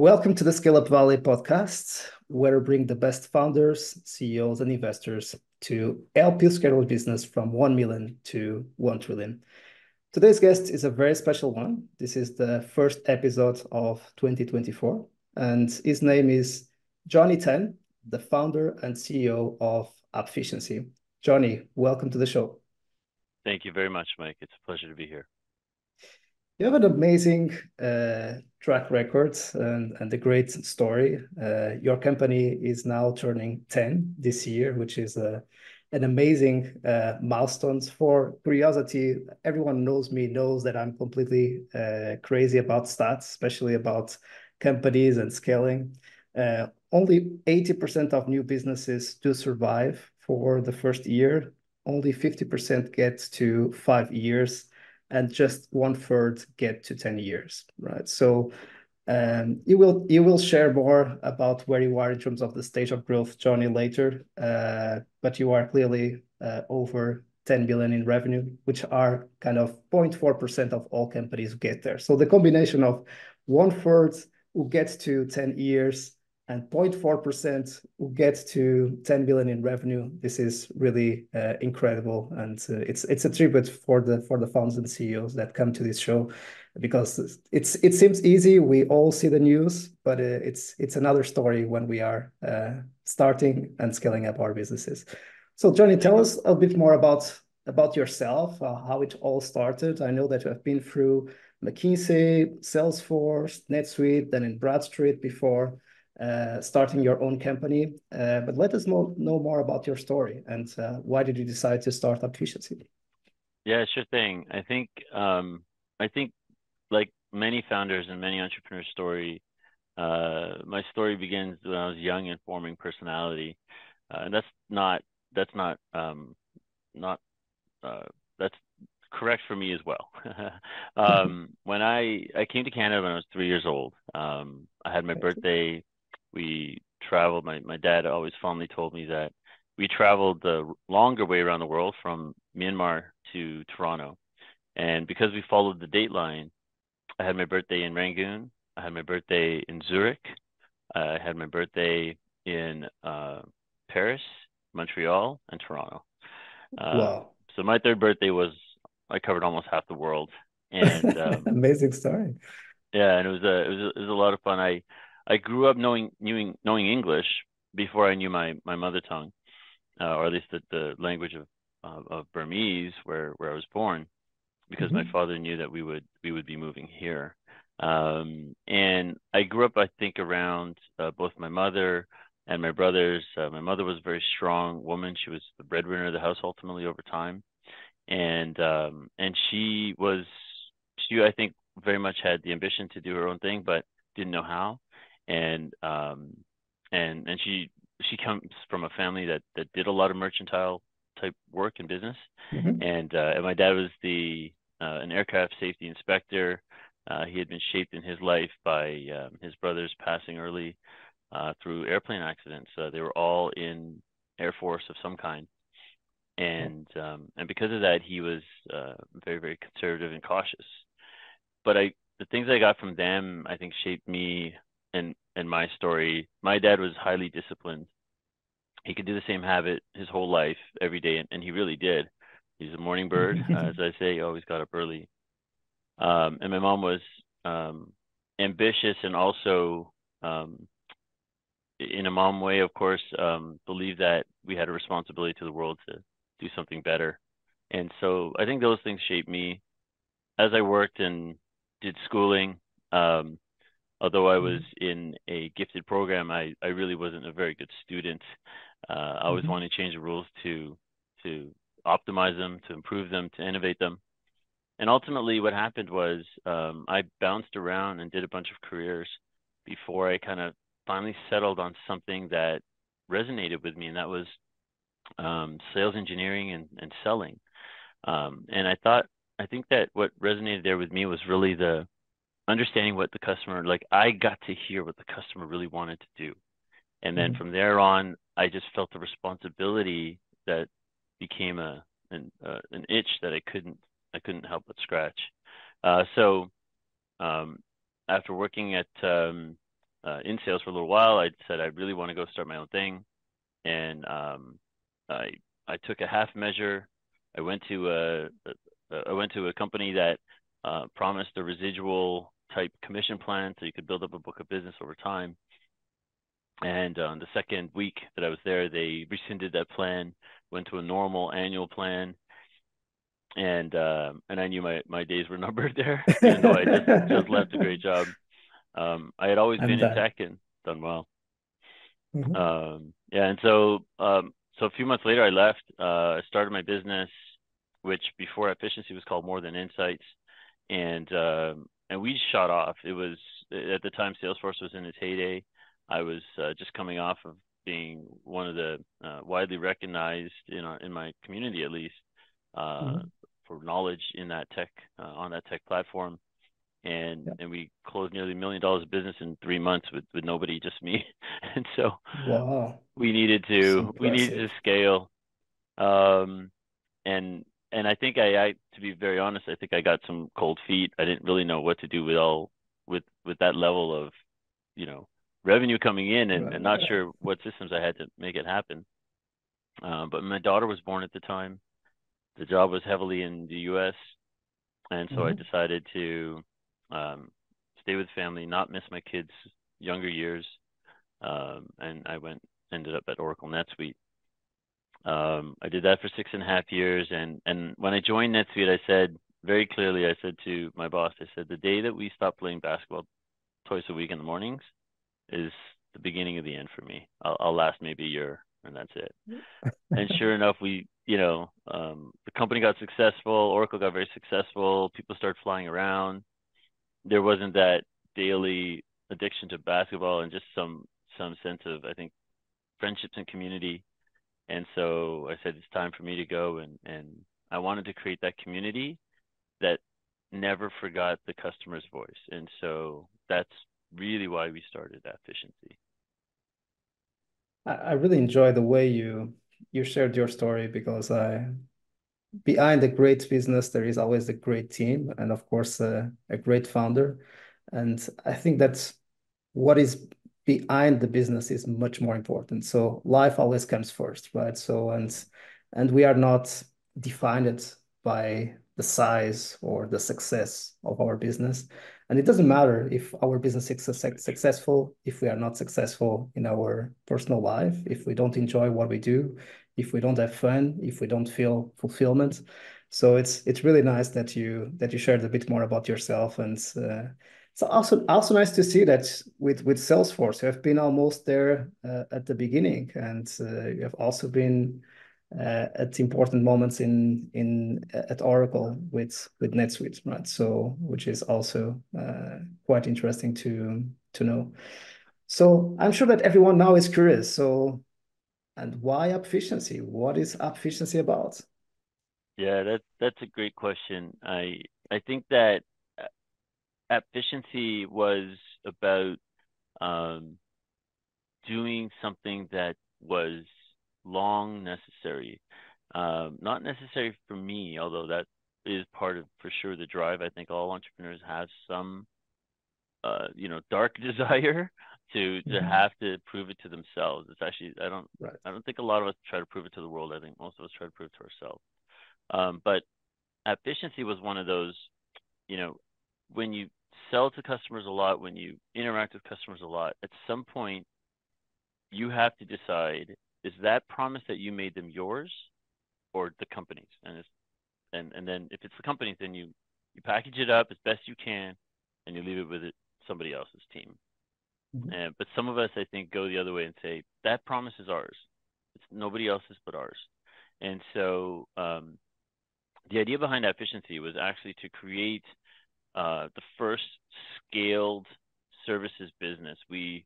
Welcome to the Scale Up Valley podcast, where we bring the best founders, CEOs, and investors to help you scale your business from 1 million to 1 trillion. Today's guest is a very special one. This is the first episode of 2024, and his name is Johnny Than, the founder and CEO of Appficiency. Johnny, welcome to the show. Thank you very much, Mike. It's a pleasure to be here. You have an amazing uh, track record and, and a great story. Uh, your company is now turning 10 this year, which is a an amazing uh, milestones for curiosity. Everyone knows me, knows that I'm completely uh, crazy about stats, especially about companies and scaling. Uh, only 80% of new businesses do survive for the first year. Only 50% get to five years, and just one third get to 10 years, right? So um, you will you will share more about where you are in terms of the stage of growth, Johnny, later. Uh, but you are clearly uh, over 10 billion in revenue, which are kind of 0.4% of all companies who get there. So the combination of one third who gets to 10 years and 0.4% who get to 10 billion in revenue. This is really uh, incredible, and uh, it's it's a tribute for the for the founders and CEOs that come to this show, because it's it seems easy. We all see the news, but uh, it's it's another story when we are uh, starting and scaling up our businesses. So, Johnny, tell us a bit more about about yourself, uh, how it all started. I know that you have been through McKinsey, Salesforce, NetSuite, Dun & Bradstreet before starting your own company. Uh, but let us know, know more about your story and uh, why did you decide to start Appficiency? Yeah, sure thing. I think um, I think like many founders and many entrepreneurs' story, uh, my story begins when I was young and forming personality, uh, and that's not that's not um, not uh, that's correct for me as well. um, when I I came to Canada when I was three years old, um, I had my birthday we traveled. My, my dad always fondly told me that we traveled the longer way around the world from Myanmar to Toronto. And because we followed the date line, I had my birthday in Rangoon, I had my birthday in Zurich, I had my birthday in uh, Paris, Montreal, and Toronto. Uh, wow. So my third birthday was I covered almost half the world. And um, amazing story. Yeah, and it was a it was a, it was a lot of fun. I I grew up knowing knowing knowing English before I knew my my mother tongue, uh, or at least the, the language of uh, of Burmese, where where I was born, because mm-hmm. my father knew that we would we would be moving here. Um, and I grew up, I think, around uh, both my mother and my brothers. Uh, my mother was a very strong woman; she was the breadwinner of the house ultimately over time, and um, and she was she I think very much had the ambition to do her own thing, but didn't know how and um, and and she she comes from a family that that did a lot of mercantile type work and business, mm-hmm. and uh, and my dad was the uh, an aircraft safety inspector. Uh, he had been shaped in his life by um, his brothers passing early uh, through airplane accidents. Uh, they were all in Air Force of some kind, and um, and because of that, he was uh, very very conservative and cautious. But I the things I got from them, I think, shaped me and and my story, my dad was highly disciplined. He could do the same habit his whole life every day, and, and he really did. He's a morning bird, as I say. He always got up early. Um, and my mom was um, ambitious and also, um, in a mom way, of course, um, believed that we had a responsibility to the world to do something better. And so I think those things shaped me as I worked and did schooling. Um, although I was mm-hmm. in a gifted program, I, I really wasn't a very good student. Uh, I always mm-hmm. wanted to change the rules to to optimize them, to improve them, to innovate them. And ultimately, what happened was um, I bounced around and did a bunch of careers before I kind of finally settled on something that resonated with me, and that was um, sales engineering and, and selling. Um, and I thought, I think that what resonated there with me was really the understanding what the customer like i got to hear what the customer really wanted to do and then mm-hmm. from there on i just felt the responsibility that became a an, uh, an itch that i couldn't i couldn't help but scratch uh, so um, after working at um, uh, in sales for a little while. I said I really want to go start my own thing, and um, I I took a half measure. I went to a, a I went to a company that uh, promised a residual type commission plan, so you could build up a book of business over time. And on uh, the second week that I was there, they rescinded that plan, went to a normal annual plan, and uh, and I knew my my days were numbered there, even though I just, just left a great job. Um, I had always I'm been done. in tech and done well. Mm-hmm. Um, yeah, and so um, so a few months later, I left. Uh, I started my business, which before Appficiency was called More Than Insights, and uh, and we shot off. It was at the time Salesforce was in its heyday. I was uh, just coming off of being one of the uh, widely recognized in our, in my community at least uh, mm-hmm. for knowledge in that tech uh, on that tech platform and yeah. and we closed nearly a million dollars of business in three months with with nobody, just me. and so wow. we needed to we needed to scale. Um, and and I think I, I to be very honest, I think I got some cold feet. I didn't really know what to do with all with with that level of you know revenue coming in and, right. and not sure what systems I had to make it happen. Um, but my daughter was born at the time. The job was heavily in the U.S., and so mm-hmm. I decided to um, stay with family, not miss my kids' younger years. Um, and I went, ended up at Oracle NetSuite. Um, I did that for six and a half years. And, and when I joined NetSuite, I said very clearly, I said to my boss, I said, the day that we stop playing basketball twice a week in the mornings is the beginning of the end for me. I'll, I'll last maybe a year and that's it. and sure enough, we, you know, um, the company got successful. Oracle got very successful. People started flying around there wasn't that daily addiction to basketball and just some some sense of I think friendships and community. And so I said it's time for me to go and and I wanted to create that community that never forgot the customer's voice. And so that's really why we started Appficiency. I really enjoy the way you you shared your story because I behind a great business, there is always a great team and, of course, uh, a great founder. And I think that's what is behind the business is much more important. So life always comes first, right? So and and we are not defined by the size or the success of our business. And it doesn't matter if our business is successful, if we are not successful in our personal life, if we don't enjoy what we do, if we don't have fun, if we don't feel fulfillment. So it's it's really nice that you that you shared a bit more about yourself, and uh, it's also also nice to see that with with Salesforce you have been almost there uh, at the beginning, and uh, you have also been uh, at important moments in in at Oracle with with NetSuite, right? So which is also uh, quite interesting to to know. So I'm sure that everyone now is curious. So and why Appficiency? What is Appficiency about? Yeah, that that's a great question. I I think that uh, Appficiency was about um, doing something that was long necessary, um, not necessary for me, although that is part of for sure the drive. I think all entrepreneurs have some, uh, you know, dark desire to to mm-hmm. have to prove it to themselves. It's actually I don't right. I don't think a lot of us try to prove it to the world. I think most of us try to prove it to ourselves. Um, but Appficiency was one of those, you know, when you sell to customers a lot, when you interact with customers a lot, at some point you have to decide is that promise that you made them yours or the company's and it's and and then if it's the company's then you you package it up as best you can and you leave it with it somebody else's team Mm-hmm. And, but some of us, I think, go the other way and say that promise is ours. It's nobody else's but ours. And so um, the idea behind that Appficiency was actually to create uh, the first scaled services business. We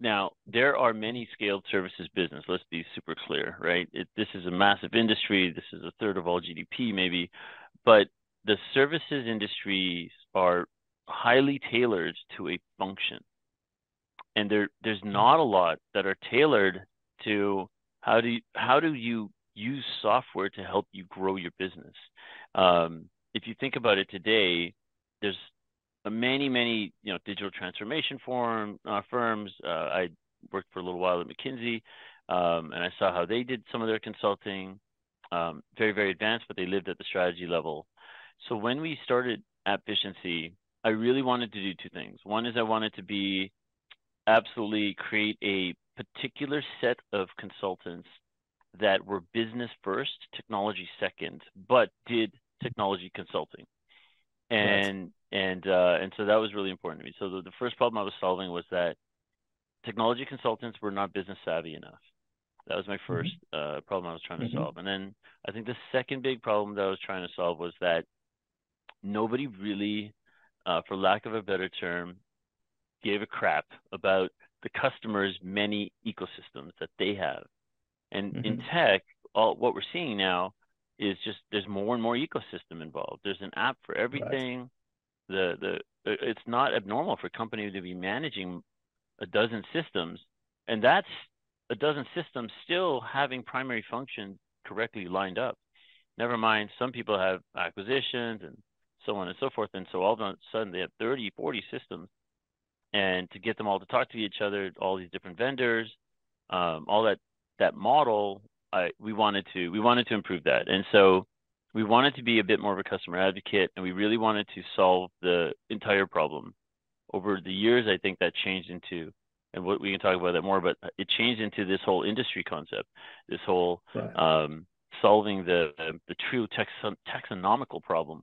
now there are many scaled services business. Let's be super clear, right? It, this is a massive industry. This is a third of all GDP, maybe, but the services industries are highly tailored to a function and there there's not a lot that are tailored to how do you, how do you use software to help you grow your business. Um, if you think about it today, there's many, many, you know, digital transformation form, uh, firms. Uh, I worked for a little while at McKinsey, um, and I saw how they did some of their consulting. Um, very, very advanced, but they lived at the strategy level. So when we started Appficiency, I really wanted to do two things. One is I wanted to be absolutely create a particular set of consultants that were business first, technology second, but did technology consulting. And right. and uh, and so that was really important to me. So the, the first problem I was solving was that technology consultants were not business savvy enough. That was my 1st mm-hmm. uh, problem I was trying to mm-hmm. solve. And then I think the second big problem that I was trying to solve was that nobody really, uh, for lack of a better term, gave a crap about the customer's many ecosystems that they have. And mm-hmm. in tech, all what we're seeing now is just there's more and more ecosystem involved. There's an app for everything. Right. The the it's not abnormal for a company to be managing a dozen systems, and that's a dozen systems still having primary functions correctly lined up. Never mind, some people have acquisitions and so on and so forth. And so all of a sudden they have 30, 40 systems. And to get them all to talk to each other, all these different vendors, um, all that that model, I, we wanted to we wanted to improve that. And so we wanted to be a bit more of a customer advocate, and we really wanted to solve the entire problem. Over the years, I think that changed into, and what we can talk about that more, but it changed into this whole industry concept, this whole right. um, solving the the true taxon- taxonomical problem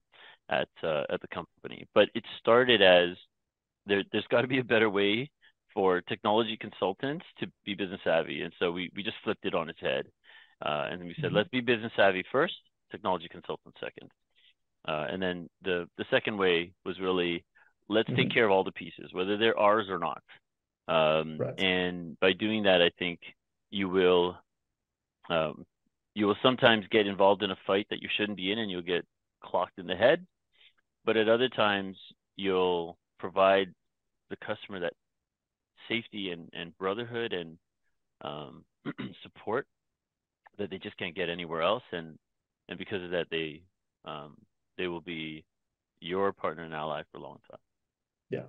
at uh, at the company. But it started as there, there's got to be a better way for technology consultants to be business savvy, and so we we just flipped it on its head, uh, and we said mm-hmm. let's be business savvy first, technology consultant second, uh, and then the the second way was really let's mm-hmm. take care of all the pieces, whether they're ours or not. Um, right. And by doing that, I think you will um, you will sometimes get involved in a fight that you shouldn't be in, and you'll get clocked in the head but at other times you'll provide the customer that safety and, and brotherhood and um, support that they just can't get anywhere else and and because of that they um, they will be your partner and ally for a long time. Yeah.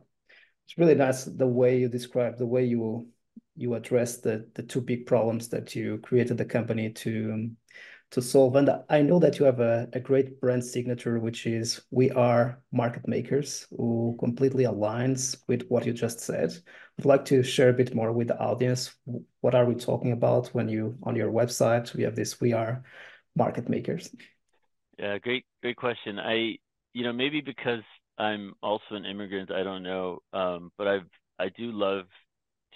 It's really nice the way you describe the way you you address the the two big problems that you created the company to um, to solve. And I know that you have a, a great brand signature, which is we are market makers, who completely aligns with what you just said. I'd like to share a bit more with the audience. What are we talking about when you on your website we have this we are market makers? Yeah, great, great question. I, you know, maybe because I'm also an immigrant, I don't know, um, but I've I do love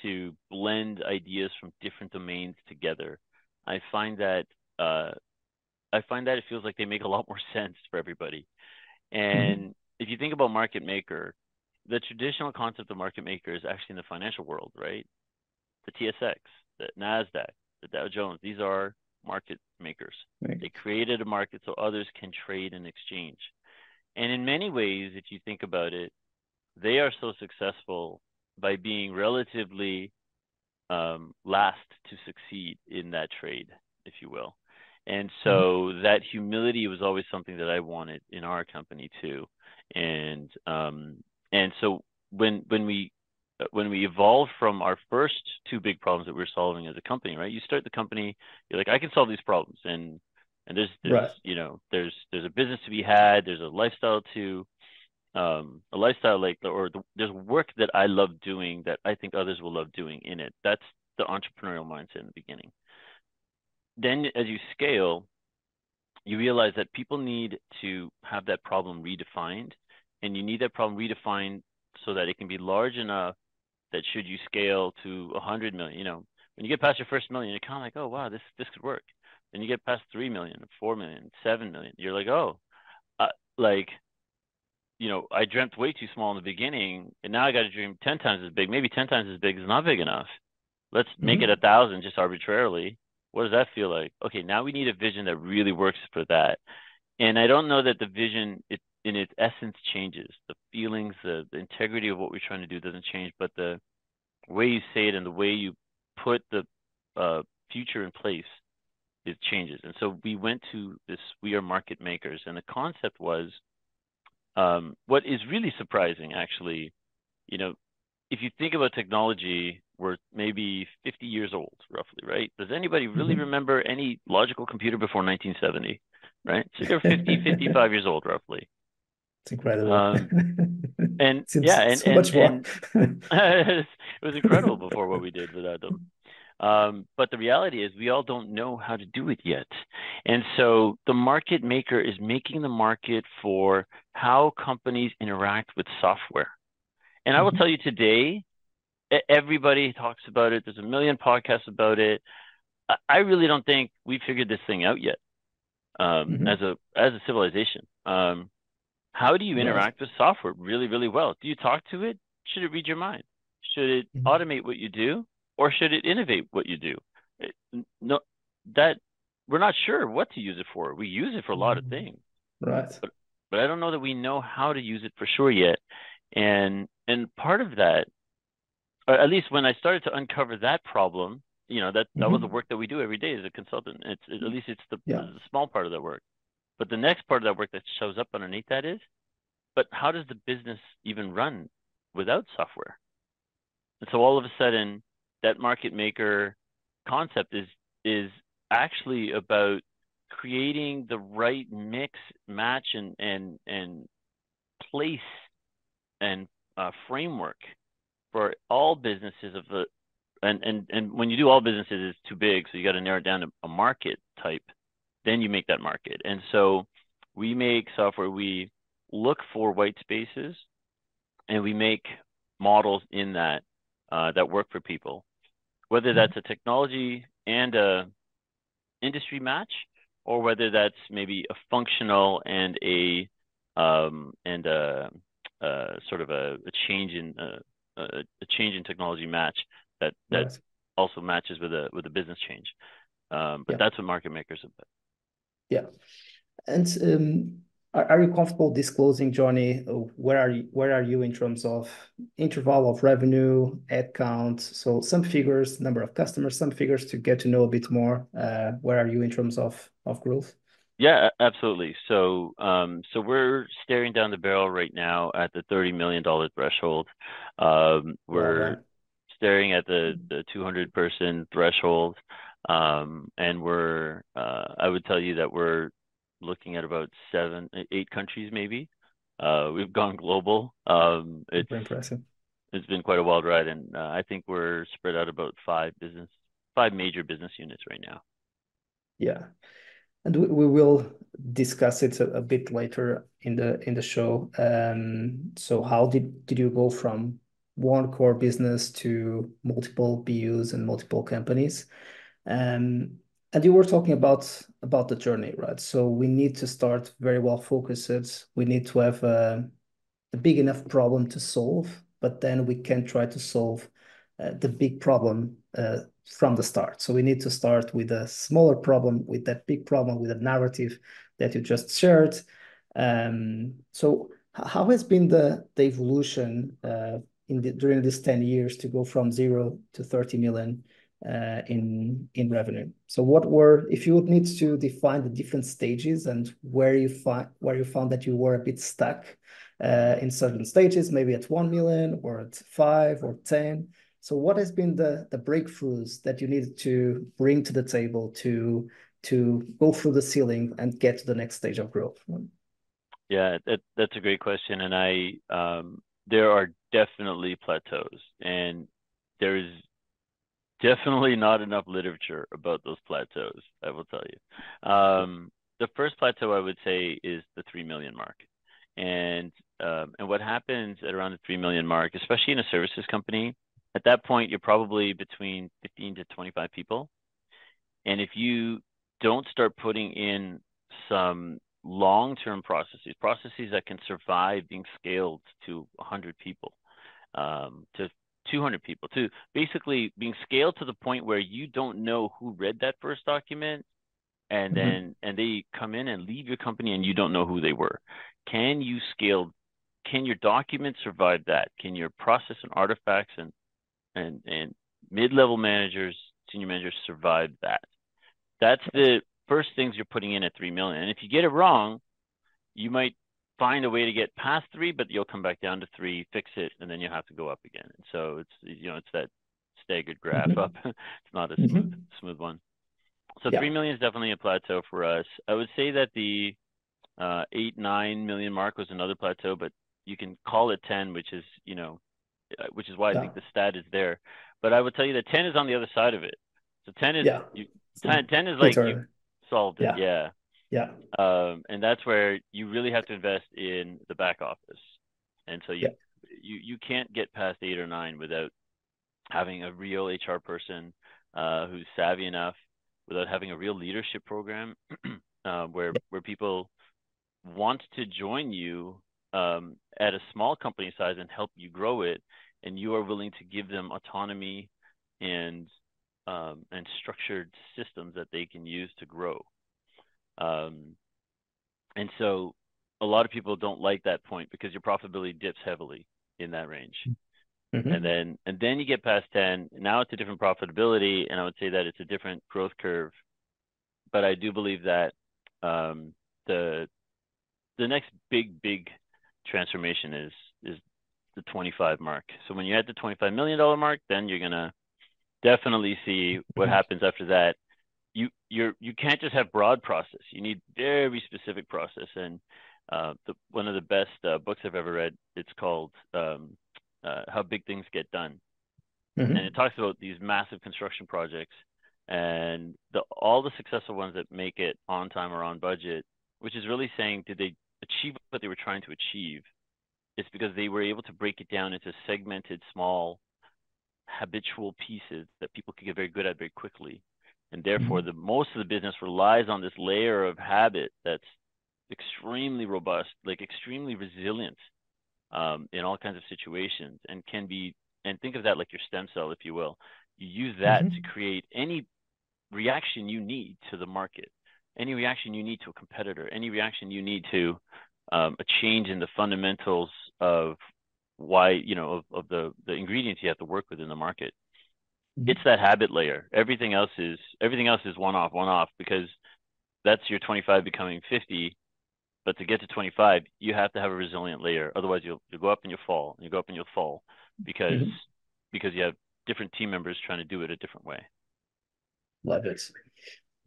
to blend ideas from different domains together. I find that uh, I find that it feels like they make a lot more sense for everybody. Mm-hmm. And mm-hmm. if you think about market maker, the traditional concept of market maker is actually in the financial world, right? The TSX, the Nasdaq, the Dow Jones, these are market makers. Right. They created a market so others can trade and exchange. And in many ways, if you think about it, they are so successful by being relatively um, last to succeed in that trade, if you will. And so mm-hmm. that humility was always something that I wanted in our company too. And um, and so when when we when we evolved from our first two big problems that we are solving as a company, right? You start the company, you're like, I can solve these problems, and and there's, there's right. you know there's there's a business to be had, there's a lifestyle to um, a lifestyle like or the, there's work that I love doing that I think others will love doing in it. That's the entrepreneurial mindset in the beginning then as you scale, you realize that people need to have that problem redefined, and you need that problem redefined so that it can be large enough that should you scale to 100 million, you know, when you get past your first million, you're kind of like, oh wow, this this could work. Then you get past three million, four million, seven million. You're like, oh, uh, like, you know, I dreamt way too small in the beginning, and now I got to dream ten times as big. Maybe ten times as big is not big enough. Let's mm-hmm. make it a thousand just arbitrarily, what does that feel like? Okay, now we need a vision that really works for that. And I don't know that the vision it, in its essence changes. The feelings, the, the integrity of what we're trying to do doesn't change, but the way you say it and the way you put the uh, future in place it changes. And so we went to this we are market makers and the concept was um, what is really surprising, actually, you know, if you think about technology, we're maybe 50 years old, roughly, right? Does anybody really mm-hmm. remember any logical computer before 1970? Right, so they're 50, 55 years old, roughly. It's incredible. Um, and yeah, and, so and, much and, and it was incredible before what we did without them. Um, but the reality is, we all don't know how to do it yet. And so the market maker is making the market for how companies interact with software. And I will mm-hmm. tell you today, everybody talks about it. There's a million podcasts about it. I really don't think we figured this thing out yet um, mm-hmm. as a as a civilization. Um, how do you interact with software really, really well? Do you talk to it? Should it read your mind? Should it mm-hmm. automate what you do? or should it innovate what you do? It, no, that we're not sure what to use it for. We use it for a lot of mm-hmm. things, right? But but I don't know that we know how to use it for sure yet. And and part of that, or at least when I started to uncover that problem, you know that that mm-hmm. was the work that we do every day as a consultant. It's it, at least it's the, yeah. the small part of that work. But the next part of that work that shows up underneath that is, but how does the business even run without software? And so all of a sudden, that market maker concept is is actually about creating the right mix, match, and and and place and uh, framework for all businesses of the and and and when you do all businesses, it's too big, so you got to narrow it down to a market type. Then you make that market, and so we make software. We look for white spaces, and we make models in that uh, that work for people whether that's a technology and a industry match, or whether that's maybe a functional and a um, and a, a, sort of a, a change in uh, a, a, change in technology match that that yes. also matches with a with a business change. Um, but yeah. that's what market makers about. Yeah, and um, are you comfortable disclosing, Johnny, where are you, where are you in terms of interval of revenue, head count? So some figures, number of customers, some figures to get to know a bit more. Uh, where are you in terms of of growth? Yeah, absolutely. So, um, so we're staring down the barrel right now at the thirty million dollar threshold. Um, we're yeah, staring at the the two hundred person threshold, um, and we're uh, I would tell you that we're looking at about seven, eight countries maybe. Uh, we've gone global. Um, it's impressive. It's been quite a wild ride, and uh, I think we're spread out about five business, five major business units right now. Yeah, and we, we will discuss it a, a, bit later in the in the show. Um, so how did did you go from one core business to multiple BUs and multiple companies? Um, and you were talking about about the journey, right? So we need to start very well focused. We need to have a, a big enough problem to solve, but then we can try to solve uh, the big problem uh, from the start. So we need to start with a smaller problem, with that big problem, with a narrative that you just shared. Um, so how has been the the evolution uh, in the, during these ten years to go from zero to thirty million? uh, in in revenue. So what were if you would need to define the different stages and where you find where you found that you were a bit stuck uh, in certain stages, maybe at one million or at five or ten. So what has been the the breakthroughs that you needed to bring to the table to to go through the ceiling and get to the next stage of growth? Yeah, that, that's a great question, and I um, there are definitely plateaus, and there's definitely not enough literature about those plateaus. I will tell you. Um, the first plateau I would say is the three million mark, and um, and what happens at around the three million mark, especially in a services company, at that point you're probably between 15 to 25 people, and if you don't start putting in some long-term processes, processes that can survive being scaled to 100 people, um, to 200 people to basically being scaled to the point where you don't know who read that first document and mm-hmm. then and they come in and leave your company and you don't know who they were. Can you scale can your document survive that? Can your process and artifacts and and and mid-level managers senior managers survive that that's the first things you're putting in at 3 million and if you get it wrong you might find a way to get past three, but you'll come back down to three, fix it, and then you have to go up again. And so it's you know it's that staggered graph mm-hmm. up. it's not a mm-hmm. smooth smooth one. So yeah. three million is definitely a plateau for us. I would say that the uh, eight nine million mark was another plateau, but you can call it ten, which is you know, which is why yeah. I think the stat is there. But I would tell you that ten is on the other side of it. So ten is yeah. you, 10, 10 is like you solved it. Yeah. Yeah. Um, and that's where you really have to invest in the back office. And so you you you can't get past eight or nine without having a real HR person uh, who's savvy enough, without having a real leadership program uh, where where people want to join you um, at a small company size and help you grow it, and you are willing to give them autonomy and um, and structured systems that they can use to grow. Um, and so a lot of people don't like that point because your profitability dips heavily in that range. Mm-hmm. And then and then you get past 10. Now it's a different profitability, and I would say that it's a different growth curve. But I do believe that um, the the next big big transformation is is the 25 mark. So when you're at the 25 million dollar mark, then you're gonna definitely see what happens after that you you're you can't just have broad process. You need very specific process. And uh, the, one of the best uh, books I've ever read, it's called um, uh, How Big Things Get Done, mm-hmm. and it talks about these massive construction projects and the all the successful ones that make it on time or on budget, which is really saying did they achieve what they were trying to achieve? is because they were able to break it down into segmented, small, habitual pieces that people could get very good at very quickly and therefore mm-hmm. the most of the business relies on this layer of habit that's extremely robust like extremely resilient um, in all kinds of situations and can be and think of that like your stem cell if you will you use that mm-hmm. to create any reaction you need to the market any reaction you need to a competitor any reaction you need to um, a change in the fundamentals of why you know of, of the the ingredients you have to work with in the market it's that habit layer. Everything else is everything else is one off, one off because that's your 25 becoming 50. But to get to 25, you have to have a resilient layer. Otherwise, you'll you'll go up and you'll fall. You go up and you'll fall because mm-hmm. because you have different team members trying to do it a different way. Love it.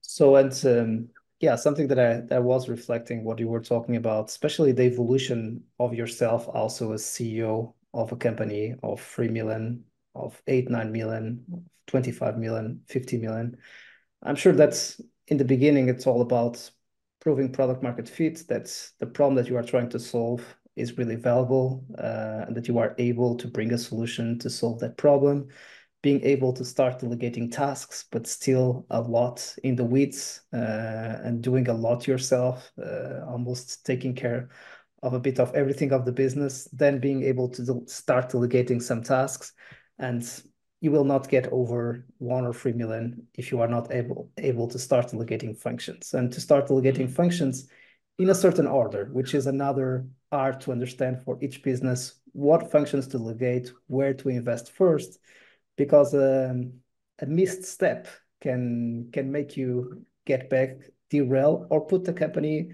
So and um, yeah, something that I that was reflecting what you were talking about, especially the evolution of yourself also as CEO of a company of three million of 8, 9 million, 25 million, 50 million. I'm sure that's in the beginning, it's all about proving product market fit, that the problem that you are trying to solve is really valuable uh, and that you are able to bring a solution to solve that problem. Being able to start delegating tasks, but still a lot in the weeds uh, and doing a lot yourself, uh, almost taking care of a bit of everything of the business, then being able to start delegating some tasks and you will not get over one or three million if you are not able able to start delegating functions and to start delegating mm-hmm. functions in a certain order, which is another art to understand for each business what functions to delegate, where to invest first, because um, a missed step can can make you get back, derail, or put the company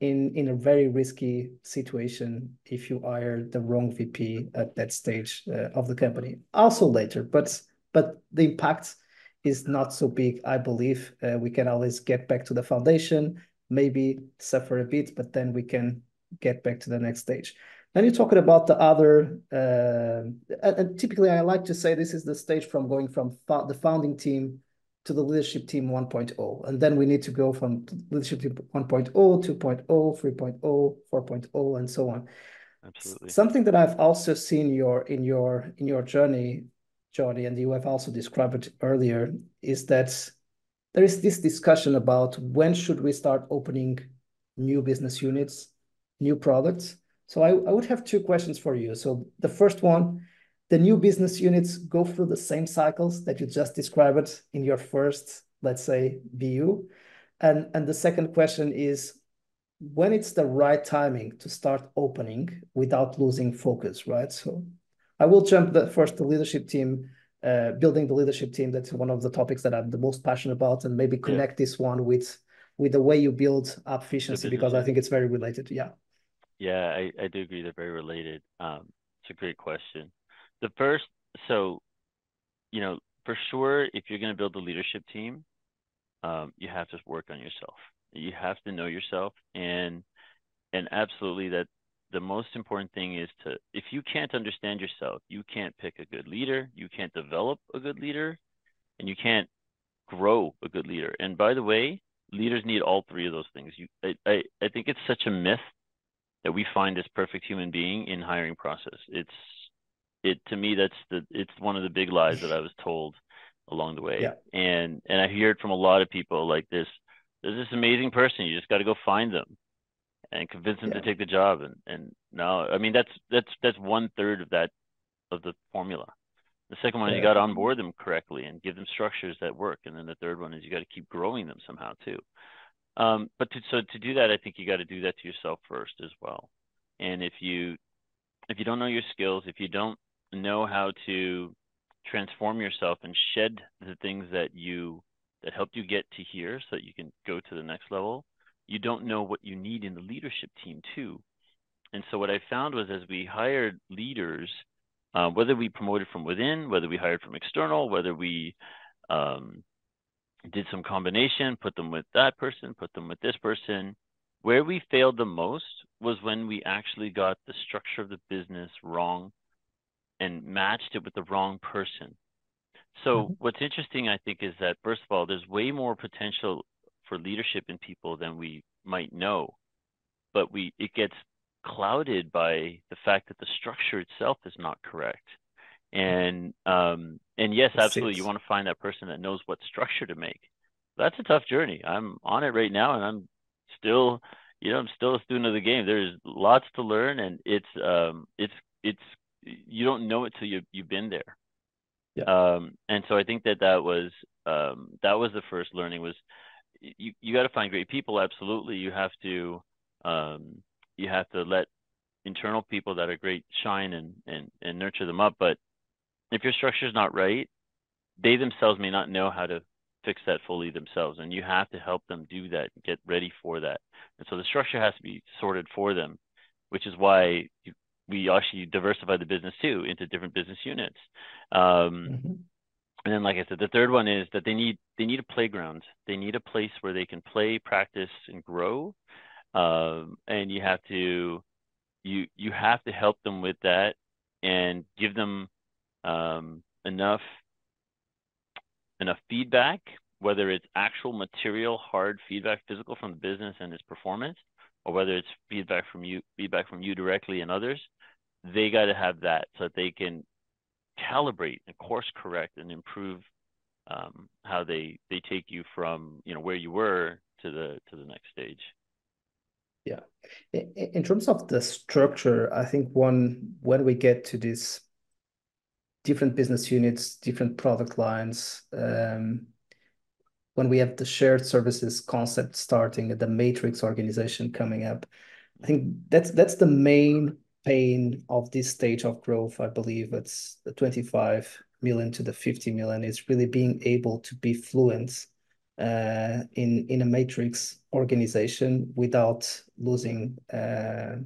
in in a very risky situation if you hire the wrong VP at that stage uh, of the company. Also later, but but the impact is not so big. I believe uh, we can always get back to the foundation, maybe suffer a bit, but then we can get back to the next stage. Then you're talking about the other, uh, and, and typically I like to say this is the stage from going from the founding team to the leadership team 1.0. And then we need to go from leadership team 1.0, 2.0, 3.0, 4.0, and so on. Absolutely. Something that I've also seen your in your in your journey, Johnny, and you have also described it earlier, is that there is this discussion about when should we start opening new business units, new products. So I, I would have two questions for you. So the first one the new business units go through the same cycles that you just described in your first, let's say, BU? And, and the second question is, when it's the right timing to start opening without losing focus, right? So I will jump the first the leadership team, uh, building the leadership team. That's one of the topics that I'm the most passionate about, and maybe connect yeah. this one with with the way you build up Appficiency because I think it's very related. Yeah. Yeah, I, I do agree. They're very related. Um, it's a great question. The first, so, you know, for sure, if you're going to build a leadership team, um, you have to work on yourself. You have to know yourself, and and absolutely that the most important thing is to if you can't understand yourself, you can't pick a good leader, you can't develop a good leader, and you can't grow a good leader. And by the way, leaders need all three of those things. You, I, I, I think it's such a myth that we find this perfect human being in hiring process. It's it to me that's the it's one of the big lies that I was told along the way. Yeah. And and I hear it from a lot of people like this. There's this amazing person. You just got to go find them and convince them yeah. to take the job. And and no, I mean that's that's that's one third of that of the formula. The second one is you got to onboard them correctly and give them structures that work. And then the third one is you got to keep growing them somehow too. Um, but to, so to do that, I think you got to do that to yourself first as well. And if you if you don't know your skills, if you don't know how to transform yourself and shed the things that you that helped you get to here so that you can go to the next level, you don't know what you need in the leadership team too. And so what I found was as we hired leaders, uh, whether we promoted from within, whether we hired from external, whether we um, did some combination, put them with that person, put them with this person. Where we failed the most was when we actually got the structure of the business wrong and matched it with the wrong person. So mm-hmm. what's interesting, I think, is that first of all, there's way more potential for leadership in people than we might know, but we it gets clouded by the fact that the structure itself is not correct. And um, and yes, absolutely, you want to find that person that knows what structure to make. That's a tough journey. I'm on it right now, and I'm still, you know, I'm still a student of the game. There's lots to learn, and it's um, it's it's you don't know it till you you've been there. Yeah. Um, and so I think that that was um, that was the first learning was you you got to find great people. Absolutely, you have to um, you have to let internal people that are great shine and and and nurture them up. But if your structure is not right, they themselves may not know how to fix that fully themselves, and you have to help them do that, get ready for that. And so the structure has to be sorted for them, which is why you, we actually diversify the business too into different business units. Um, mm-hmm. And then, like I said, the third one is that they need they need a playground. They need a place where they can play, practice, and grow. Um, and you have to you you have to help them with that and give them um, enough enough feedback, whether it's actual material, hard feedback, physical from the business and its performance, or whether it's feedback from you, feedback from you directly and others. They got to have that so that they can calibrate and course correct and improve um, how they they take you from you know where you were to the to the next stage. Yeah, in terms of the structure, I think one when we get to this different business units, different product lines. Um, when we have the shared services concept starting, and the matrix organization coming up, I think that's that's the main pain of this stage of growth. I believe it's the 25 million to the 50 million is really being able to be fluent uh, in in a matrix organization without losing uh,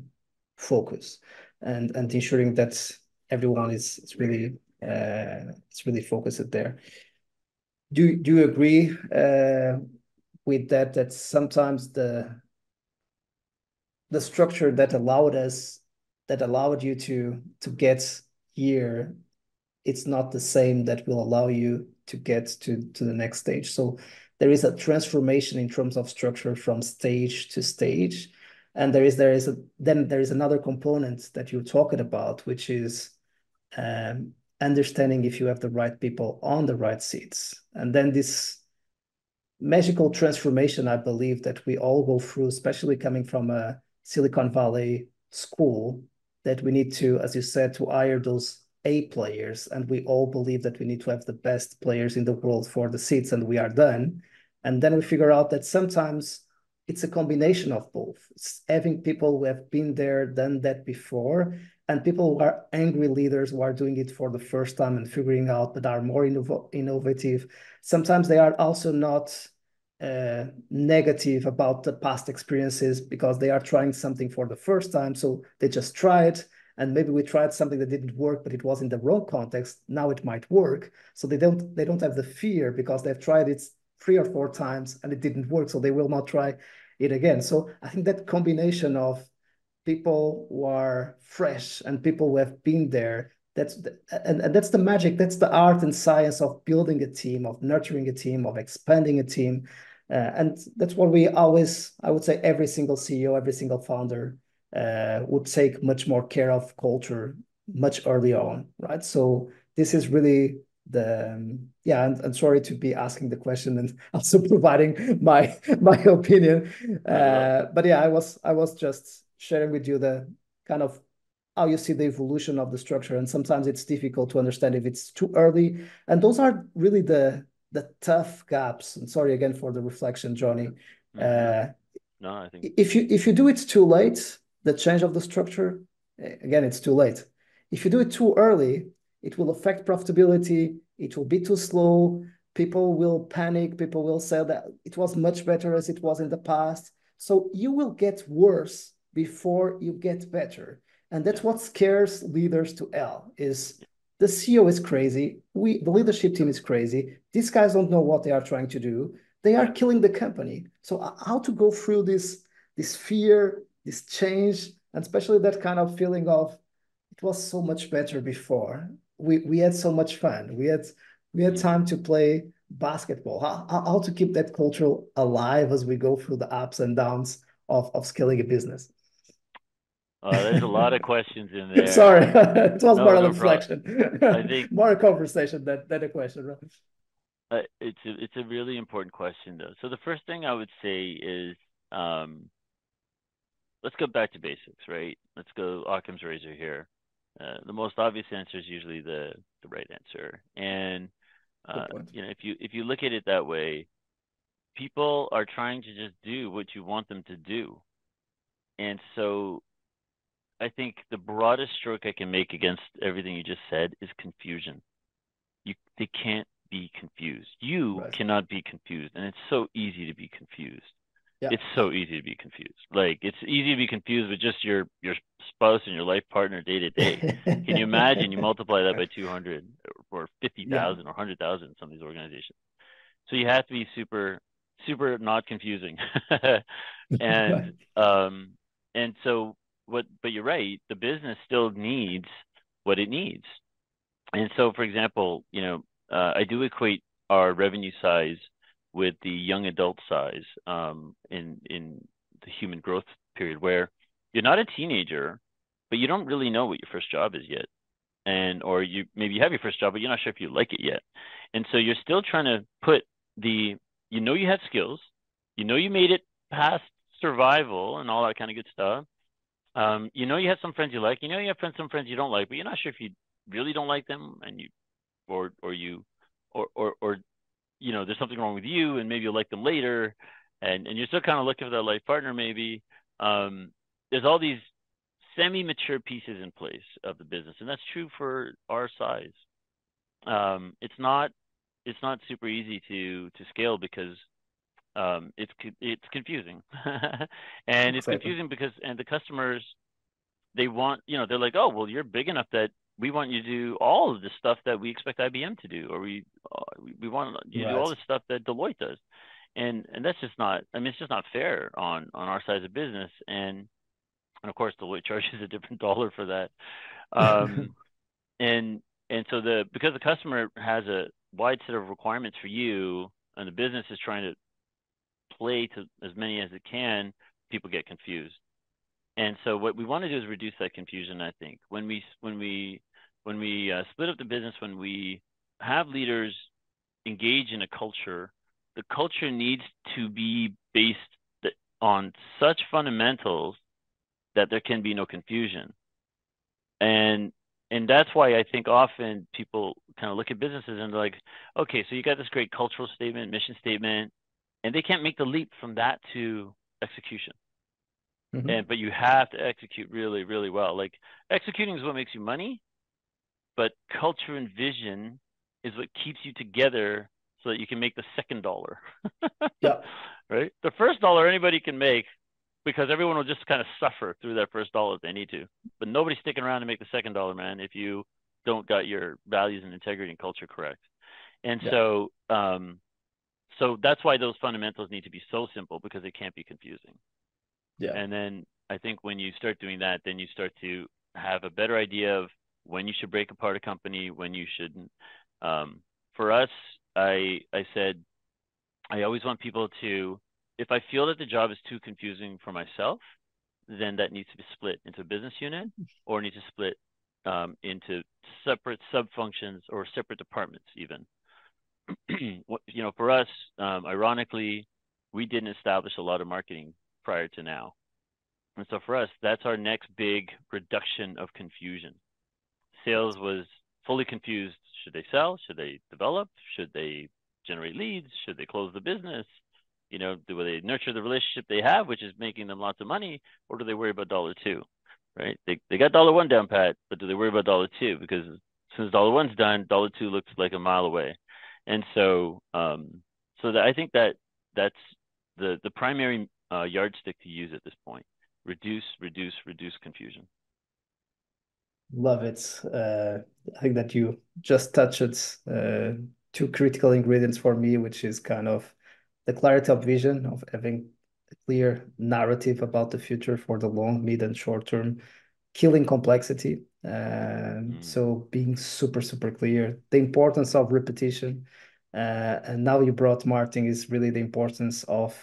focus and ensuring that everyone is really uh, it's really focused there. Do do you agree uh, with that? That sometimes the the structure that allowed us that allowed you to to get here it's not the same that will allow you to get to to the next stage so there is a transformation in terms of structure from stage to stage and there is there is a then there is another component that you're talking about which is um, understanding if you have the right people on the right seats. And then this magical transformation, I believe, that we all go through, especially coming from a Silicon Valley school, that we need to, as you said, to hire those A players. And we all believe that we need to have the best players in the world for the seats, and we are done. And then we figure out that sometimes it's a combination of both. It's having people who have been there, done that before, and people who are angry leaders who are doing it for the first time and figuring out but are more innov- innovative sometimes they are also not uh, negative about the past experiences because they are trying something for the first time. So they just try it. And maybe we tried something that didn't work, but it was in the wrong context. Now it might work. So they don't they don't have the fear because they've tried it three or four times and it didn't work. So they will not try it again. So I think that combination of people who are fresh and people who have been there. That's the, and, and that's the magic. That's the art and science of building a team of nurturing a team of expanding a team. Uh, and that's what we always i would say every single ceo every single founder uh, would take much more care of culture much early on right? So this is really the um, yeah and, and sorry to be asking the question and also providing my my opinion. Uh, but yeah i was i was just sharing with you the kind of how you see the evolution of the structure. And sometimes it's difficult to understand if it's too early. And those are really the the tough gaps. And sorry again for the reflection johnny. Uh, no i think if you if you do it too late the change of the structure again it's too late. If you do it too early it will affect profitability. It will be too slow. People will panic. People will say that it was much better as it was in the past. So you will get worse before you get better. And that's what scares leaders to L is the ceo is crazy. We the leadership team is crazy. These guys don't know what they are trying to do. They are killing the company. So uh, how to go through this this fear this change and especially that kind of feeling of it was so much better before. We we had so much fun. We had we had time to play basketball. How, how to keep that culture alive as we go through the ups and downs of of scaling a business uh, there's a lot of questions in there. Sorry, it was no, more no a reflection. I think more a conversation than, than a question, right? Uh, it's a, it's a really important question though. So the first thing I would say is, um, let's go back to basics, right? Let's go Occam's razor here. Uh, the most obvious answer is usually the the right answer, and uh, you know if you if you look at it that way, people are trying to just do what you want them to do, and so I think the broadest stroke I can make against everything you just said is confusion. You they can't be confused. You right. cannot be confused, and it's so easy to be confused. Yeah. It's so easy to be confused. Like it's easy to be confused with just your your spouse and your life partner day to day. Can you imagine? You multiply that by two hundred or fifty thousand yeah. or hundred thousand in some of these organizations. So you have to be super super not confusing, and um and so what but you're right the business still needs what it needs. And so for example you know uh, i do equate our revenue size with the young adult size um, in in the human growth period where you're not a teenager but you don't really know what your first job is yet. And or you maybe you have your first job but you're not sure if you like it yet. And so you're still trying to put the you know you have skills you know you made it past survival and all that kind of good stuff um, you know you have some friends you like. You know you have friends, some friends you don't like, but you're not sure if you really don't like them, and you, or or you, or or or, you know, there's something wrong with you, and maybe you'll like them later, and and you're still kind of looking for that life partner maybe. Um, there's all these semi-mature pieces in place of the business, and that's true for our size. Um, it's not it's not super easy to to scale because um, it's it's confusing, and it's confusing because and the customers they want you know they're like oh well you're big enough that we want you to do all of the stuff that we expect IBM to do, or we uh, we want you to do all the stuff that Deloitte does, and and that's just not. I mean, it's just not fair on on our size of business, and and of course Deloitte charges a different dollar for that, um, and and so the because the customer has a wide set of requirements for you, and the business is trying to play to as many as it can, people get confused. And so what we want to do is reduce that confusion. I think when we when we when we uh, split up the business, when we have leaders engage in a culture, the culture needs to be based on such fundamentals that there can be no confusion. And and that's why I think often people kind of look at businesses and they're like, okay, so you got this great cultural statement, mission statement, and they can't make the leap from that to execution. Mm-hmm. And but you have to execute really, really well. Like executing is what makes you money, but culture and vision is what keeps you together so that you can make the second dollar. yeah. Right. The first dollar anybody can make because everyone will just kind of suffer through that first dollar if they need to. But nobody's sticking around to make the second dollar, man, if you don't got your values and integrity and culture correct. And yeah. so um so that's why those fundamentals need to be so simple because they can't be confusing. Yeah. And then I think when you start doing that, then you start to have a better idea of when you should break apart a company, when you shouldn't. Um, for us, I I said I always want people to, if I feel that the job is too confusing for myself, then that needs to be split into a business unit or needs to split um, into separate sub functions or separate departments even. you know, for us, um, ironically, we didn't establish a lot of marketing prior to now. And so for us, that's our next big reduction of confusion. Sales was fully confused. Should they sell? Should they develop? Should they generate leads? Should they close the business? You know, do they nurture the relationship they have, which is making them lots of money, or do they worry about dollar two? Right? They they got dollar one down pat, but do they worry about dollar two? Because since dollar one's done, dollar two looks like a mile away. And so um so that I think that that's the the primary uh, yardstick to use at this point. Reduce, reduce, reduce confusion. Love it. Uh, I think that you just touched uh, two critical ingredients for me, which is kind of the clarity of vision of having a clear narrative about the future for the long, mid, and short term, killing complexity. Mm. So being super, super clear, the importance of repetition. Uh, and now you brought Martin is really the importance of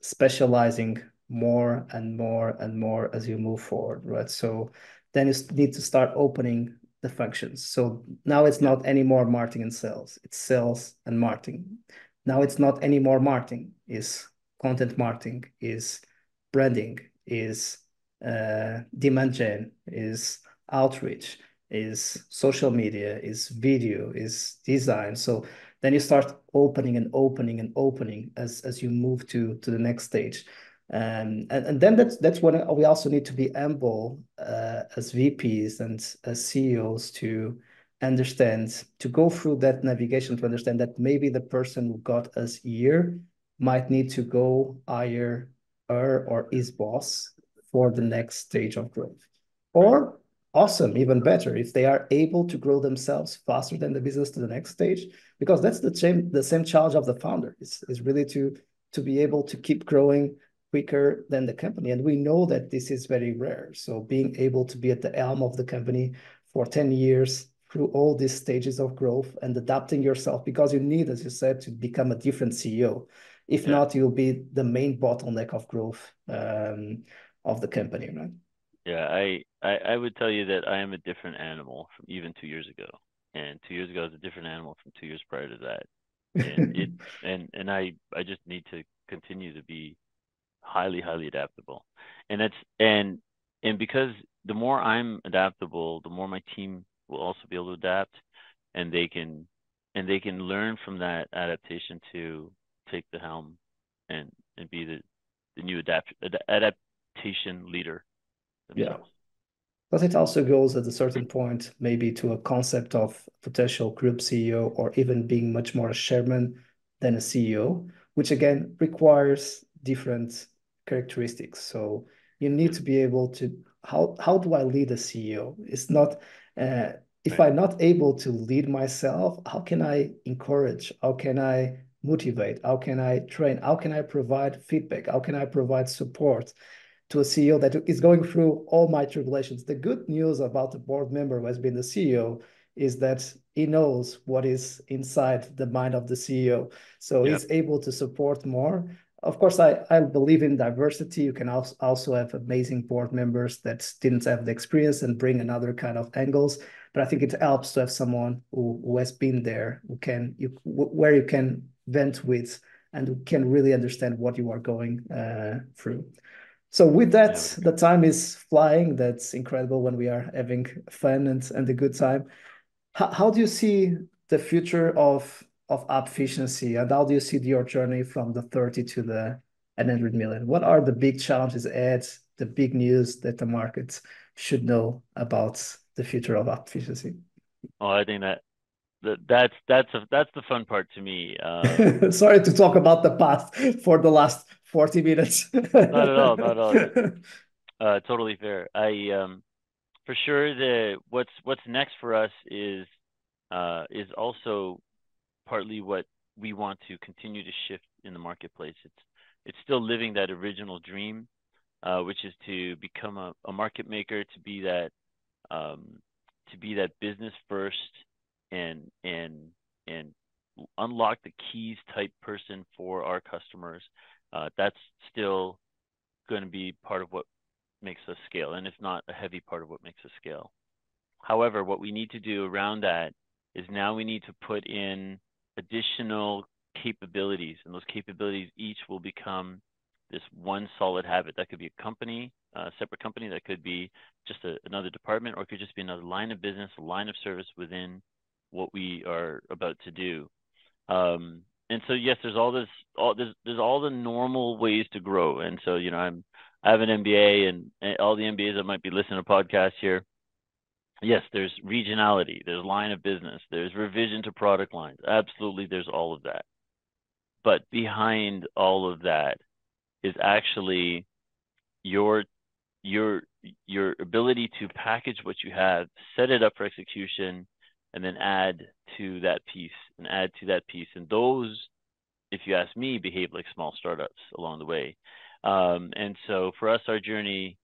specializing more and more and more as you move forward, right? So then you need to start opening the functions. So now it's not anymore marketing and sales, it's sales and marketing. Now it's not anymore marketing, is content marketing, is branding, is uh, demand gen, is outreach, is social media, is video, is design. So then you start opening and opening and opening as as you move to to the next stage um, and, and then that's that's when we also need to be humble uh, as VPs and as CEOs to understand to go through that navigation to understand that maybe the person who got us here might need to go hire her or his boss for the next stage of growth or awesome even better if they are able to grow themselves faster than the business to the next stage because that's the same the same challenge of the founder is, is really to to be able to keep growing quicker than the company. And we know that this is very rare. So being able to be at the helm of the company for 10 years through all these stages of growth and adapting yourself because you need as you said to become a different ceo if yeah. not you'll be the main bottleneck of growth um, of the company right yeah I, I i would tell you that i am a different animal from even two years ago and two years ago I was a different animal from two years prior to that. And it and and I I just need to continue to be highly highly adaptable, and that's and and because the more I'm adaptable, the more my team will also be able to adapt, and they can and they can learn from that adaptation to take the helm and and be the the new adapt adaptation leader. Yeah. But it also goes at a certain point, maybe to a concept of potential group CEO or even being much more a chairman than a CEO, which again requires different characteristics. So you need to be able to how how do I lead a CEO? It's not uh, if I'm not able to lead myself, how can I encourage? How can I motivate? How can I train? How can I provide feedback? How can I provide support? To a CEO that is going through all my tribulations. The good news about the board member who has been the CEO is that he knows what is inside the mind of the CEO. So yeah. he's able to support more. Of course, I, I believe in diversity. You can also, have amazing board members that didn't have the experience and bring another kind of angles. But I think it helps to have someone who, who has been there, who can you where you can vent with and who can really understand what you are going uh, through. So with that, yeah. the time is flying. That's incredible when we are having fun and, and a good time. How, how do you see the future of of Appficiency and how do you see your journey from the 30 to the 100 million? What are the big challenges ahead, the big news that the market should know about the future of Appficiency? Oh, I think that that's that's a, that's the fun part to me. Um, Sorry to talk about the past for the last forty minutes. not at all, not at all. Uh, totally fair. I um, for sure the what's what's next for us is uh, is also partly what we want to continue to shift in the marketplace. It's it's still living that original dream, uh, which is to become a, a market maker, to be that um, to be that business first and and and unlock the keys type person for our customers. Uh, that's still going to be part of what makes us scale, and it's not a heavy part of what makes us scale. However, what we need to do around that is now we need to put in additional capabilities, and those capabilities each will become this one solid habit. That could be a company, a separate company. That could be just a, another department, or it could just be another line of business, a line of service within what we are about to do. Um, and so yes, there's all this, all there's there's all the normal ways to grow. And so you know, I'm I have an MBA, and, and all the MBAs that might be listening to podcasts here. Yes, there's regionality, there's line of business, there's revision to product lines. Absolutely, there's all of that. But behind all of that is actually your your your ability to package what you have, set it up for execution, and then add to that piece and add to that piece. And those, if you ask me, behave like small startups along the way. Um, and so for us, our journey,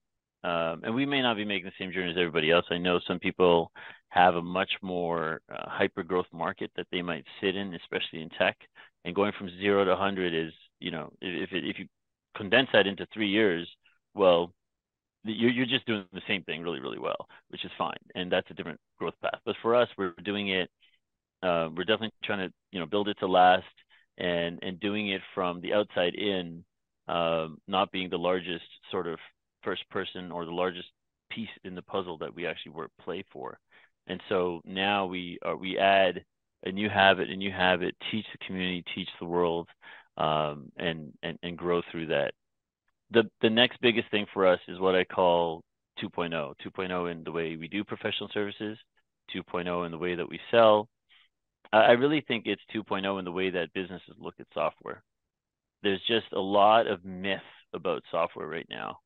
um, and we may not be making the same journey as everybody else. I know some people have a much more uh, hyper growth market that they might sit in, especially in tech. And going from zero to 100 is, you know, if if you condense that into three years, well, you're just doing the same thing really really well, which is fine, and that's a different growth path. But for us, we're doing it. Uh, we're definitely trying to you know build it to last, and and doing it from the outside in, um, not being the largest sort of first person or the largest piece in the puzzle that we actually work play for. And so now we are we add a new habit, a new habit, teach the community, teach the world, um, and, and, and grow through that. The, the next biggest thing for us is what I call 2.0, 2.0 in the way we do professional services, 2.0 in the way that we sell. I really think it's 2.0 in the way that businesses look at software. There's just a lot of myth about software right now.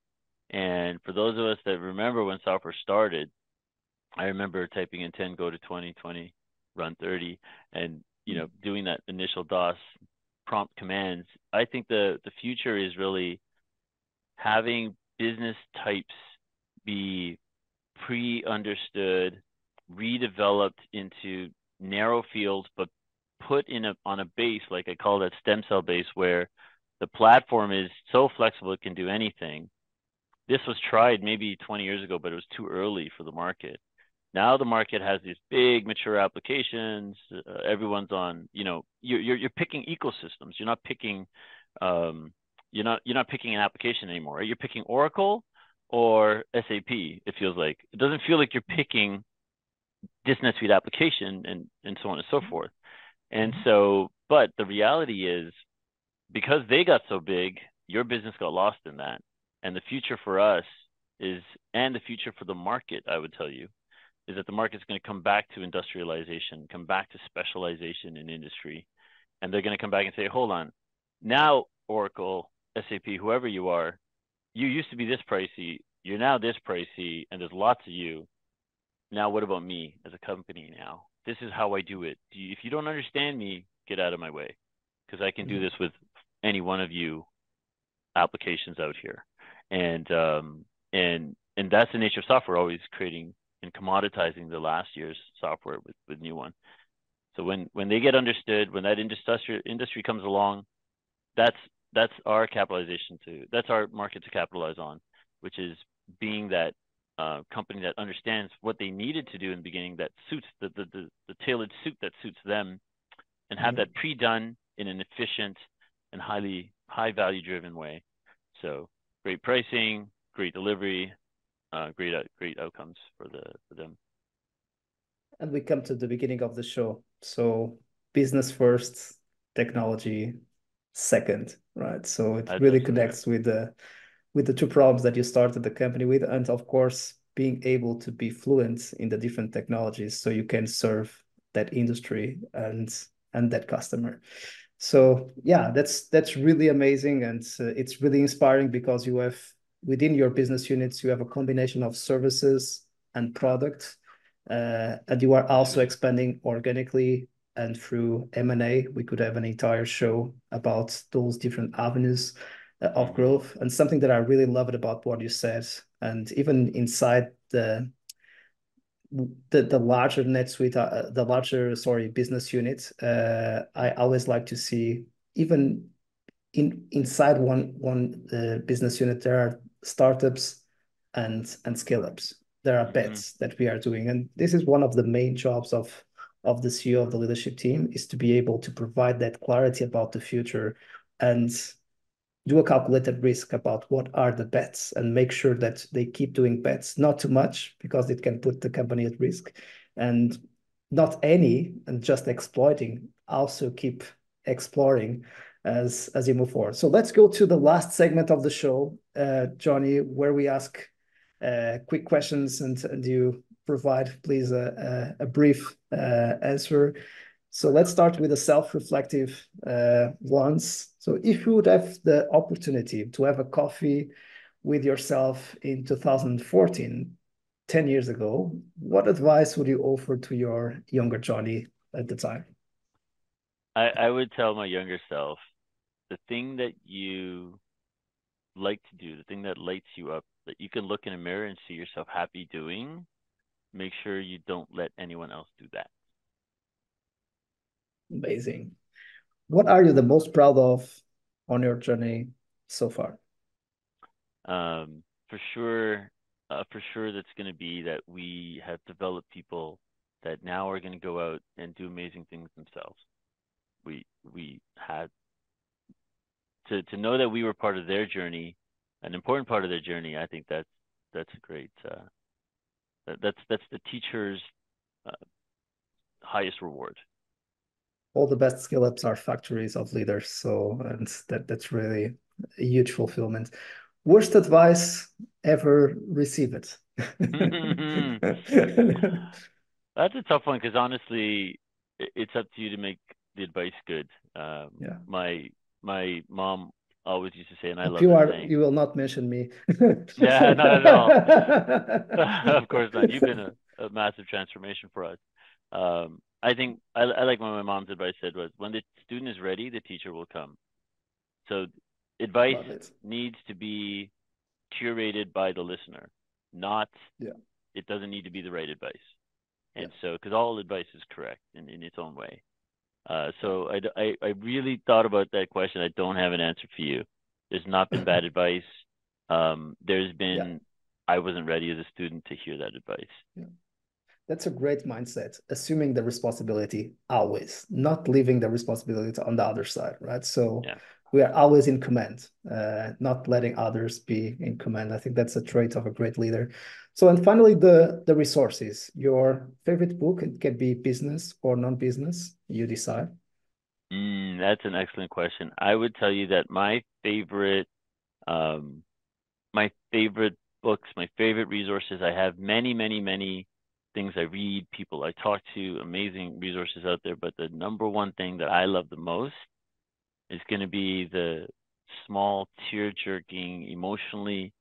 And for those of us that remember when software started, I remember typing in 10, go to 20, 20, run 30, and you know mm. doing that initial DOS prompt commands. I think the the future is really having business types be pre-understood, redeveloped into narrow fields, but put in a on a base like I call that stem cell base, where the platform is so flexible it can do anything. This was tried maybe 20 years ago, but it was too early for the market. Now the market has these big mature applications. Uh, everyone's on, you know, you're, you're, you're picking ecosystems. You're not picking, um, you're not you're not picking an application anymore. You're picking Oracle or SAP. It feels like it doesn't feel like you're picking this NetSuite application and and so on and so mm-hmm. forth. And mm-hmm. so, but the reality is, because they got so big, your business got lost in that. And the future for us is, and the future for the market, I would tell you, is that the market's going to come back to industrialization, come back to specialization in industry, and they're going to come back and say, hold on, now Oracle, SAP, whoever you are, you used to be this pricey, you're now this pricey, and there's lots of you. Now, what about me as a company now? This is how I do it. If you don't understand me, get out of my way because I can do mm-hmm. this with any one of you applications out here. And, um, and, and that's the nature of software, always creating and commoditizing the last year's software with, with new one. So when when they get understood, when that industry industry comes along, that's that's our capitalization to that's our market to capitalize on, which is being that uh, company that understands what they needed to do in the beginning that suits the the, the, the tailored suit that suits them, and have mm-hmm. that pre-done in an efficient and highly high value driven way. So great pricing, great delivery, uh, great great outcomes for the for them. And we come to the beginning of the show. So business first, technology second, right? So it That's really connects with the with the two problems that you started the company with, and of course being able to be fluent in the different technologies so you can serve that industry and and that customer. So yeah, that's that's really amazing, and uh, it's really inspiring because you have within your business units you have a combination of services and product, uh, and you are also expanding organically and through M&A. We could have an entire show about those different avenues uh, of mm-hmm. growth. And something that I really loved about what you said, and even inside the the the larger NetSuite, uh, the larger sorry business unit, uh, I always like to see even in inside one one uh, business unit there are startups and and scale ups. There are mm-hmm. bets that we are doing, and this is one of the main jobs of of the CEO of the leadership team is to be able to provide that clarity about the future and do a calculated risk about what are the bets and make sure that they keep doing bets, not too much because it can put the company at risk, and not any and just exploiting. Also keep exploring as as you move forward. So let's go to the last segment of the show, uh, Johnny, where we ask uh, quick questions and, and you provide, please, a, a, a brief uh, answer. So let's start with the self-reflective uh, ones. So if you would have the opportunity to have a coffee with yourself in 2014, 10 years ago, what advice would you offer to your younger Johnny at the time? I, I would tell my younger self the thing that you like to do, the thing that lights you up, that you can look in a mirror and see yourself happy doing, make sure you don't let anyone else do that. Amazing. What are you the most proud of on your journey so far? Um, for sure, uh, for sure, that's going to be that we have developed people that now are going to go out and do amazing things themselves. We we had to to know that we were part of their journey, an important part of their journey. I think that's that's a great. Uh, that's that's the teacher's uh, highest reward all the best skill ups are factories of leaders. So and that that's really a huge fulfillment. Worst advice ever received? That's a tough one because honestly, it's up to you to make the advice good. Um, yeah. My my mom always used to say, and I love you are saying, you will not mention me. yeah, not at all. of course not. You've been a, a massive transformation for us. Um, I think I, I like what my mom's advice said was when the student is ready, the teacher will come. So advice needs to be curated by the listener, not yeah. it doesn't need to be the right advice. And yeah. so because all advice is correct in, in its own way. Uh, so I, I, I really thought about that question. I don't have an answer for you. There's not been bad advice. Um, there's been yeah. I wasn't ready as a student to hear that advice. Yeah. That's a great mindset, assuming the responsibility always, not leaving the responsibility on the other side, right? So yeah. we are always in command, uh, not letting others be in command. I think that's a trait of a great leader. So, and finally, the the resources. Your favorite book it can be business or non-business. You decide. Mm, that's an excellent question. I would tell you that my favorite, um, my favorite books, my favorite resources. I have many, many, many things I read, people I talk to, amazing resources out there. But the number one thing that I love the most is going to be the small, tear jerking, emotionally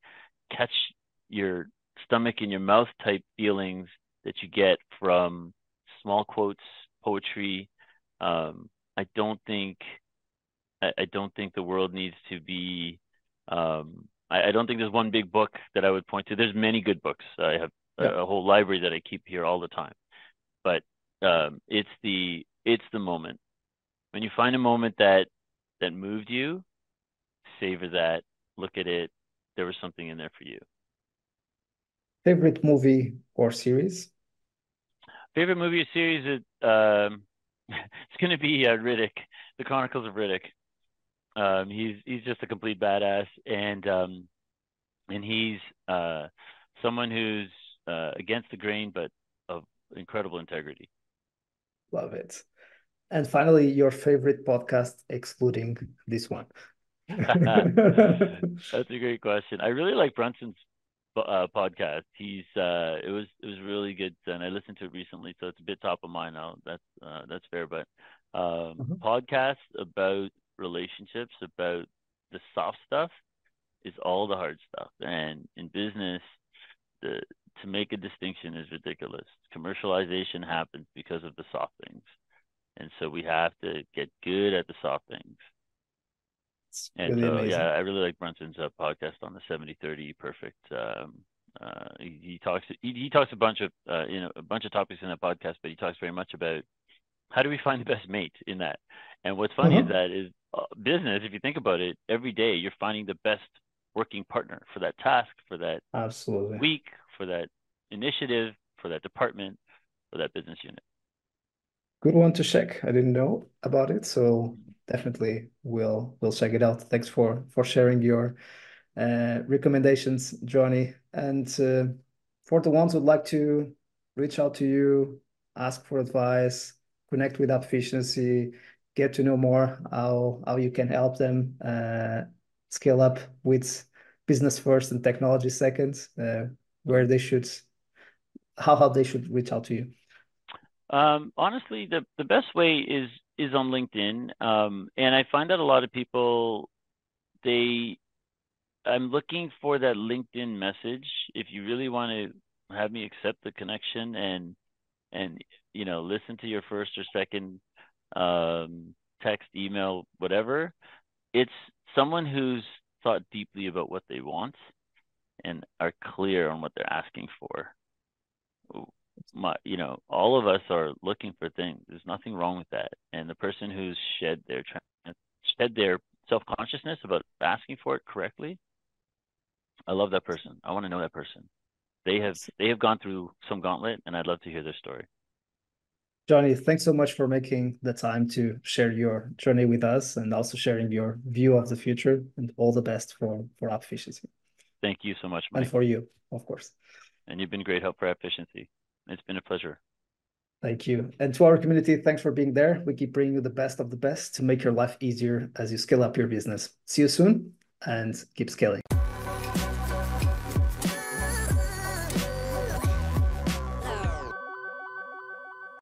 catch your stomach in your mouth type feelings that you get from small quotes, poetry. Um, I don't think I, I, don't think the world needs to be um, I, I, don't think there's one big book that I would point to. There's many good books. I have yeah. a, whole library that I keep here all the time. But um, it's the it's the moment when you find a moment that that moved you, savor that, look at it. There was something in there for you. Favorite movie or series? Favorite movie or series? It, um, it's going to be uh, Riddick, The Chronicles of Riddick. Um, he's he's just a complete badass, and um, and he's uh, someone who's uh, against the grain, but of incredible integrity. Love it. And finally, your favorite podcast, excluding this one. That's a great question. I really like Brunson's uh, podcast. He's uh, it was it was really good, and I listened to it recently, so it's a bit top of mind now. That's uh, that's fair, but um, mm-hmm. podcasts about relationships, about the soft stuff, is all the hard stuff. And in business, the to make a distinction is ridiculous. Commercialization happens because of the soft things, and so we have to get good at the soft things. It's and really so, amazing. yeah, I really like Brunson's uh, podcast on the 70-30 perfect. Um, uh, he, he, talks he, he, talks a bunch of uh, you know a bunch of topics in that podcast, but he talks very much about how do we find the best mate in that. And what's funny uh-huh. is that is uh, business. If you think about it, every day you're finding the best working partner for that task, for that absolutely week, for that initiative, for that department, for that business unit. Good one to check. I didn't know about it, so definitely we'll we'll check it out. Thanks for for sharing your uh, recommendations, Johnny. And uh, for the ones who'd like to reach out to you, ask for advice, connect with Appficiency, get to know more how how you can help them uh, scale up with business first and technology second, uh, where they should how how they should reach out to you. Um, honestly, the the best way is is on LinkedIn, um, and I find that a lot of people they I'm looking for that LinkedIn message. If you really want to have me accept the connection and and you know listen to your first or second um, text, email, whatever, it's someone who's thought deeply about what they want and are clear on what they're asking for my you know all of us are looking for things. There's nothing wrong with that. And the person who's shed their shed their self-consciousness about asking for it correctly i love that person. I want to know that person. They have they have gone through some gauntlet and i'd love to hear their story. Johnny thanks so much for making the time to share your journey with us and also sharing your view of the future and all the best for for Appficiency thank you so much Mike. and for you of course. And you've been great help for Appficiency it's been a pleasure. Thank you. And to our community, thanks for being there. We keep bringing you the best of the best to make your life easier as you scale up your business. See you soon and keep scaling.